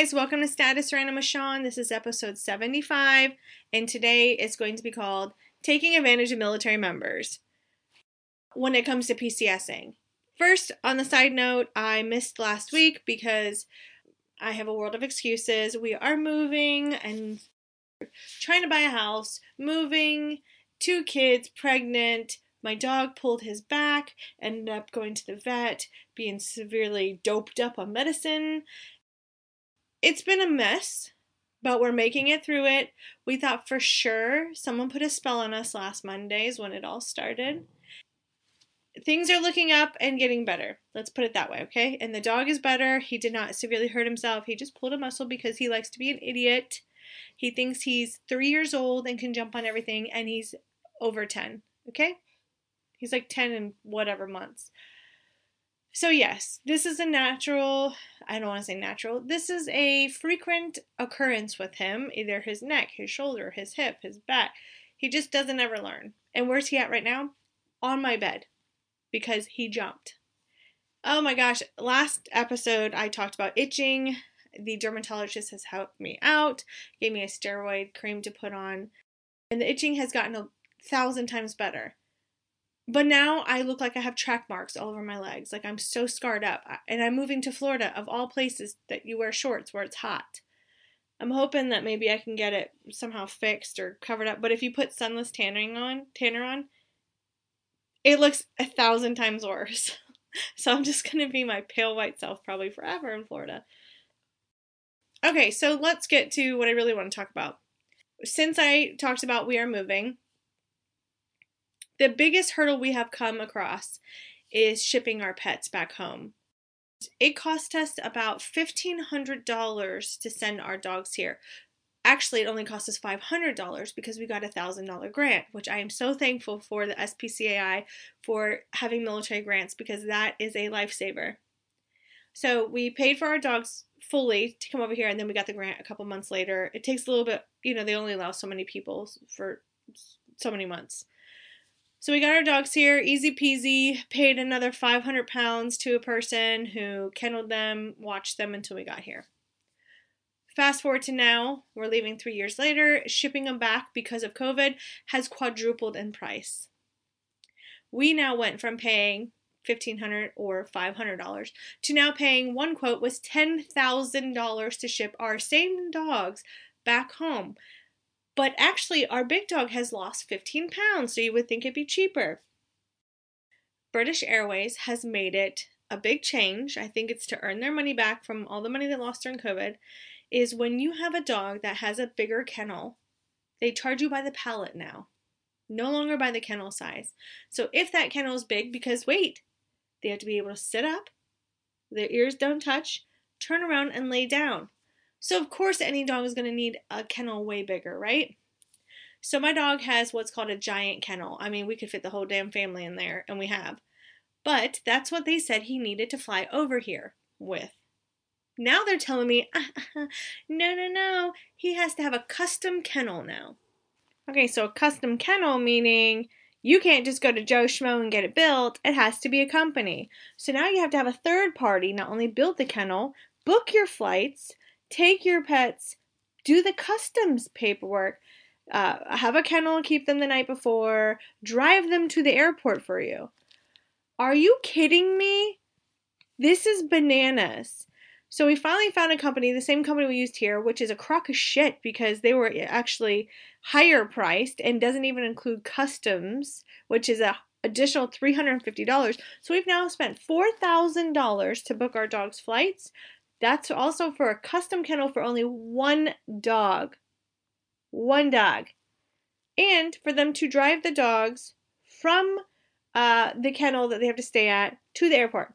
guys, welcome to Status Random with Sean. This is episode 75, and today it's going to be called Taking Advantage of Military Members when it comes to PCSing. First, on the side note, I missed last week because I have a world of excuses. We are moving and trying to buy a house, moving, two kids, pregnant. My dog pulled his back, ended up going to the vet, being severely doped up on medicine, it's been a mess, but we're making it through it. We thought for sure someone put a spell on us last Mondays when it all started. Things are looking up and getting better. Let's put it that way, okay? And the dog is better. He did not severely hurt himself. He just pulled a muscle because he likes to be an idiot. He thinks he's three years old and can jump on everything, and he's over 10, okay? He's like 10 and whatever months. So, yes, this is a natural, I don't want to say natural, this is a frequent occurrence with him, either his neck, his shoulder, his hip, his back. He just doesn't ever learn. And where's he at right now? On my bed because he jumped. Oh my gosh, last episode I talked about itching. The dermatologist has helped me out, gave me a steroid cream to put on, and the itching has gotten a thousand times better. But now I look like I have track marks all over my legs. Like I'm so scarred up. And I'm moving to Florida, of all places that you wear shorts where it's hot. I'm hoping that maybe I can get it somehow fixed or covered up. But if you put sunless tanning on, tanner on, it looks a thousand times worse. so I'm just gonna be my pale white self probably forever in Florida. Okay, so let's get to what I really want to talk about. Since I talked about we are moving, the biggest hurdle we have come across is shipping our pets back home. It cost us about $1,500 to send our dogs here. Actually, it only cost us $500 because we got a $1,000 grant, which I am so thankful for the SPCAI for having military grants because that is a lifesaver. So we paid for our dogs fully to come over here, and then we got the grant a couple months later. It takes a little bit, you know, they only allow so many people for so many months. So we got our dogs here, easy peasy, paid another 500 pounds to a person who kenneled them, watched them until we got here. Fast forward to now, we're leaving three years later, shipping them back because of COVID has quadrupled in price. We now went from paying 1,500 or $500 to now paying one quote was $10,000 to ship our same dogs back home. But actually, our big dog has lost 15 pounds, so you would think it'd be cheaper. British Airways has made it a big change. I think it's to earn their money back from all the money they lost during COVID. Is when you have a dog that has a bigger kennel, they charge you by the pallet now, no longer by the kennel size. So if that kennel is big, because wait, they have to be able to sit up, their ears don't touch, turn around, and lay down. So, of course, any dog is going to need a kennel way bigger, right? So, my dog has what's called a giant kennel. I mean, we could fit the whole damn family in there, and we have. But that's what they said he needed to fly over here with. Now they're telling me, no, no, no, he has to have a custom kennel now. Okay, so a custom kennel meaning you can't just go to Joe Schmo and get it built. It has to be a company. So now you have to have a third party not only build the kennel, book your flights, take your pets, do the customs paperwork, uh, have a kennel, keep them the night before, drive them to the airport for you. Are you kidding me? This is bananas. So we finally found a company, the same company we used here, which is a crock of shit because they were actually higher priced and doesn't even include customs, which is a additional $350. So we've now spent $4,000 to book our dog's flights, that's also for a custom kennel for only one dog. One dog. And for them to drive the dogs from uh, the kennel that they have to stay at to the airport.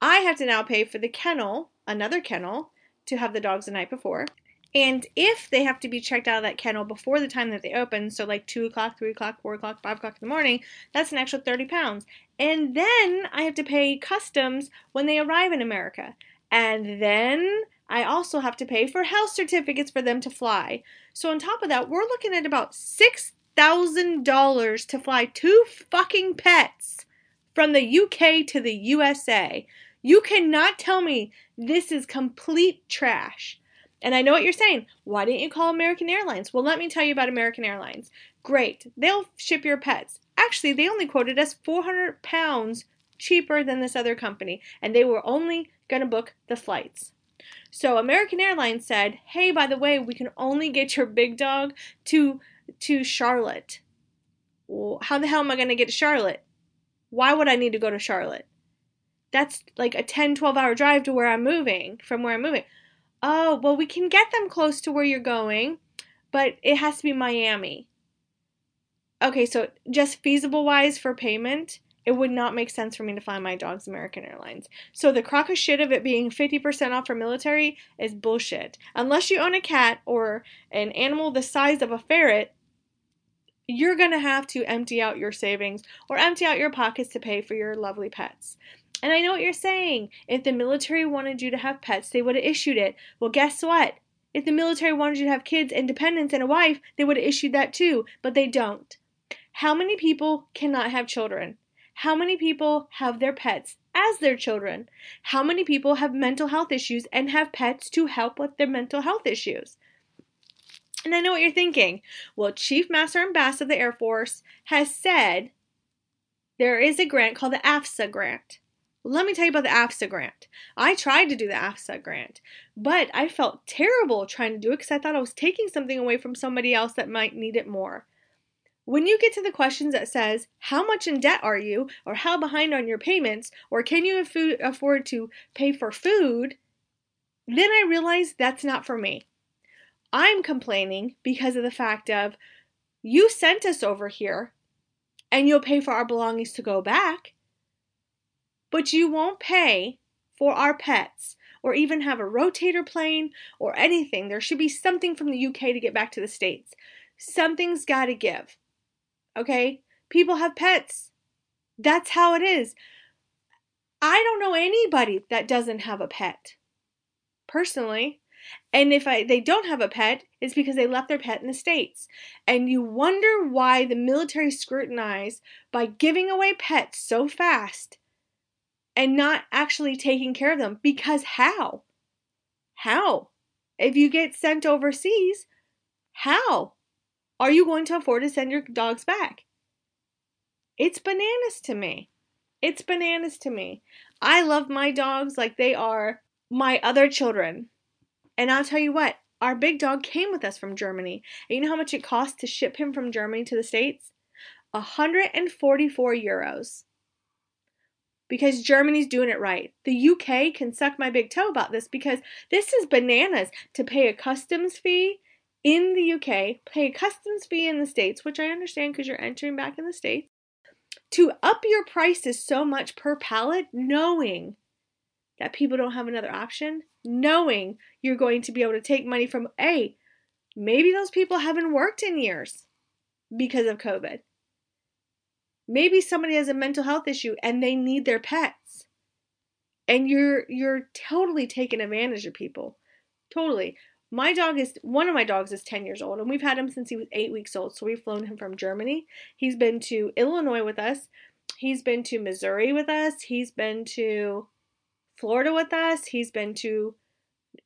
I have to now pay for the kennel, another kennel, to have the dogs the night before. And if they have to be checked out of that kennel before the time that they open, so like 2 o'clock, 3 o'clock, 4 o'clock, 5 o'clock in the morning, that's an extra 30 pounds. And then I have to pay customs when they arrive in America. And then I also have to pay for health certificates for them to fly. So on top of that, we're looking at about $6,000 to fly two fucking pets from the UK to the USA. You cannot tell me this is complete trash. And I know what you're saying. Why didn't you call American Airlines? Well, let me tell you about American Airlines. Great. They'll ship your pets. Actually, they only quoted us 400 pounds cheaper than this other company, and they were only going to book the flights. So American Airlines said, "Hey, by the way, we can only get your big dog to to Charlotte." Well, how the hell am I going to get to Charlotte? Why would I need to go to Charlotte? That's like a 10, 12 hour drive to where I'm moving, from where I'm moving. Oh, well, we can get them close to where you're going, but it has to be Miami. Okay, so just feasible wise for payment, it would not make sense for me to fly my dog's American Airlines. So the crock of shit of it being 50% off for military is bullshit. Unless you own a cat or an animal the size of a ferret, you're going to have to empty out your savings or empty out your pockets to pay for your lovely pets. And I know what you're saying. If the military wanted you to have pets, they would have issued it. Well, guess what? If the military wanted you to have kids, independence, and a wife, they would have issued that too, but they don't. How many people cannot have children? How many people have their pets as their children? How many people have mental health issues and have pets to help with their mental health issues? And I know what you're thinking. Well, Chief Master and Bass of the Air Force has said there is a grant called the AFSA grant. let me tell you about the AFSA grant. I tried to do the AFSA grant, but I felt terrible trying to do it because I thought I was taking something away from somebody else that might need it more. When you get to the questions that says, how much in debt are you, or how behind on your payments, or can you afford to pay for food, then I realized that's not for me. I'm complaining because of the fact of you sent us over here and you'll pay for our belongings to go back, but you won't pay for our pets or even have a rotator plane or anything. There should be something from the UK to get back to the States. Something's got to give. Okay? People have pets. That's how it is. I don't know anybody that doesn't have a pet. Personally, and if I, they don't have a pet, it's because they left their pet in the States. And you wonder why the military scrutinize by giving away pets so fast and not actually taking care of them. Because how? How? If you get sent overseas, how are you going to afford to send your dogs back? It's bananas to me. It's bananas to me. I love my dogs like they are my other children. And I'll tell you what, our big dog came with us from Germany. And you know how much it cost to ship him from Germany to the States? 144 euros. Because Germany's doing it right. The UK can suck my big toe about this because this is bananas to pay a customs fee in the UK, pay a customs fee in the States, which I understand because you're entering back in the States, to up your prices so much per pallet, knowing that people don't have another option, knowing you're going to be able to take money from A, maybe those people haven't worked in years because of COVID. Maybe somebody has a mental health issue and they need their pets. And you're you're totally taking advantage of people. Totally. My dog is one of my dogs is 10 years old and we've had him since he was 8 weeks old. So we've flown him from Germany. He's been to Illinois with us. He's been to Missouri with us. He's been to Florida with us. He's been to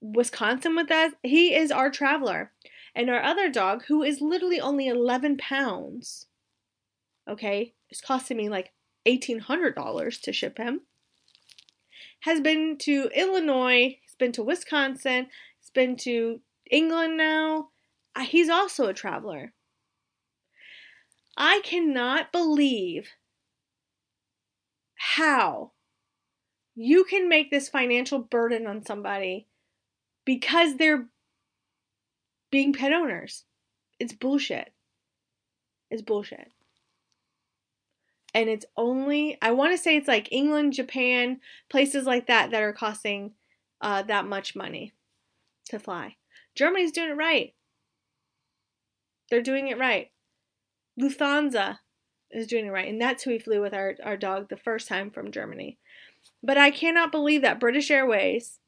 Wisconsin with us. He is our traveler. And our other dog, who is literally only 11 pounds, okay, it's costing me like $1,800 to ship him, has been to Illinois, he's been to Wisconsin, been to England now. He's also a traveler. I cannot believe how you can make this financial burden on somebody because they're being pet owners. It's bullshit. It's bullshit. And it's only, I want to say it's like England, Japan, places like that that are costing uh, that much money to fly. Germany's doing it right. They're doing it right. Lufthansa is doing it right. And that's who we flew with our, our dog the first time from Germany. But I cannot believe that British Airways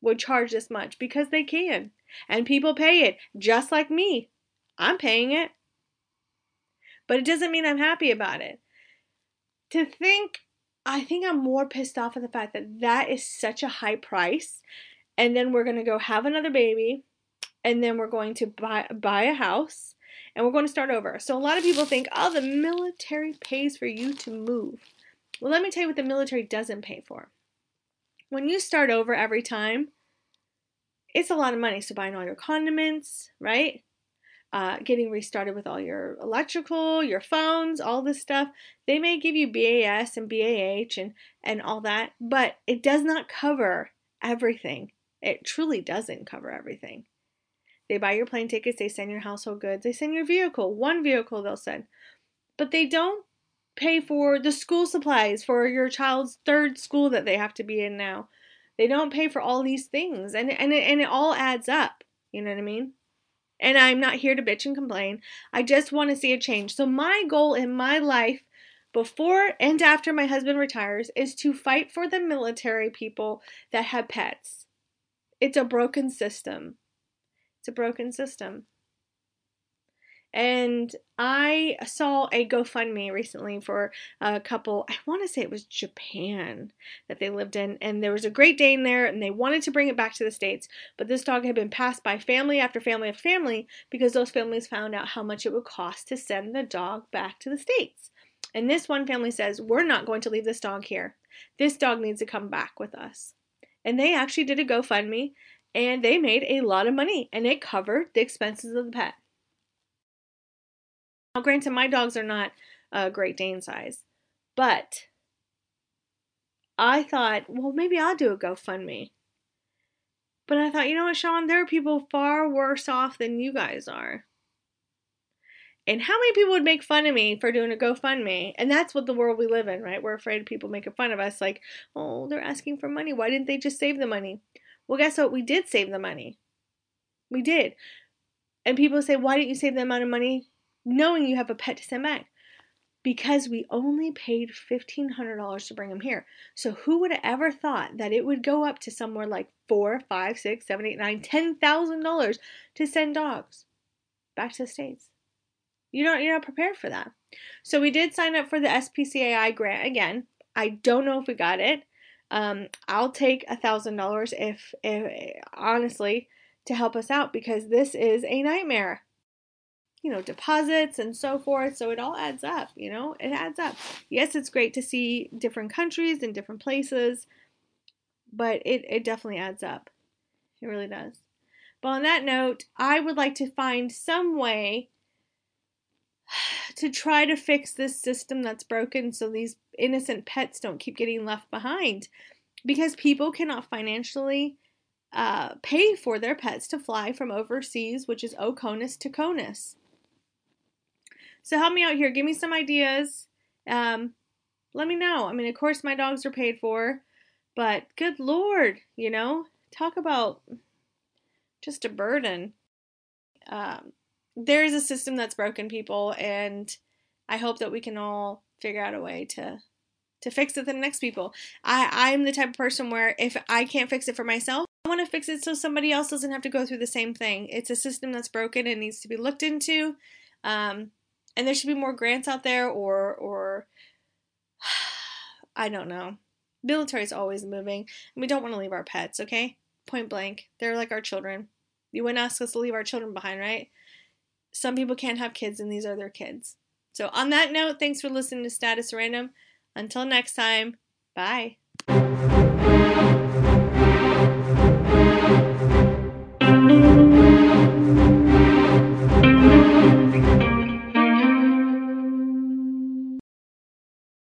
would charge this much because they can. And people pay it, just like me. I'm paying it. But it doesn't mean I'm happy about it. To think, I think I'm more pissed off at the fact that that is such a high price and then we're going to go have another baby, and then we're going to buy buy a house, and we're going to start over. So a lot of people think, "Oh, the military pays for you to move." Well, let me tell you what the military doesn't pay for. When you start over every time, it's a lot of money. So buying all your condiments, right? Uh, getting restarted with all your electrical, your phones, all this stuff. They may give you BAS and BAH and, and all that, but it does not cover everything. It truly doesn't cover everything. They buy your plane tickets, they send your household goods, they send your vehicle, one vehicle they'll send. But they don't pay for the school supplies for your child's third school that they have to be in now. They don't pay for all these things, and and it, and it all adds up. You know what I mean? And I'm not here to bitch and complain. I just want to see a change. So my goal in my life before and after my husband retires is to fight for the military people that have pets. It's a broken system. It's a broken system. And I saw a GoFundMe recently for a couple, I want to say it was Japan that they lived in, and there was a Great Dane there, and they wanted to bring it back to the States. But this dog had been passed by family after family after family because those families found out how much it would cost to send the dog back to the States. And this one family says, We're not going to leave this dog here. This dog needs to come back with us. And they actually did a GoFundMe and they made a lot of money and it covered the expenses of the pet. Now, granted, my dogs are not a Great Dane size, but I thought, well, maybe I'll do a GoFundMe. But I thought, you know what, Sean, there are people far worse off than you guys are. And how many people would make fun of me for doing a GoFundMe? And that's what the world we live in, right? We're afraid people making fun of us, like, oh, they're asking for money. Why didn't they just save the money? Well, guess what? We did save the money. We did. And people say, why didn't you save the amount of money knowing you have a pet to send back because we only paid $1,500 to bring him here. So who would have ever thought that it would go up to somewhere like four, five, six, seven, eight, nine, ten thousand dollars to send dogs back to the States? You don't you're not prepared for that. So we did sign up for the SPCAI grant again. I don't know if we got it. Um, I'll take a thousand dollars if, honestly to help us out because this is a nightmare you know, deposits and so forth. So it all adds up, you know, it adds up. Yes, it's great to see different countries and different places, but it, it definitely adds up. It really does. But on that note, I would like to find some way to try to fix this system that's broken so these innocent pets don't keep getting left behind because people cannot financially uh, pay for their pets to fly from overseas, which is Oconus to Conus. So help me out here. Give me some ideas. Um, let me know. I mean, of course, my dogs are paid for, but good lord, you know, talk about just a burden. Um, there is a system that's broken, people, and I hope that we can all figure out a way to to fix it for the next people. I I'm the type of person where if I can't fix it for myself, I want to fix it so somebody else doesn't have to go through the same thing. It's a system that's broken and needs to be looked into. Um, and there should be more grants out there or or I don't know. Military is always moving, and we don't want to leave our pets, okay? Point blank. They're like our children. You wouldn't ask us to leave our children behind, right? Some people can't have kids, and these are their kids. So, on that note, thanks for listening to Status Random. Until next time, bye.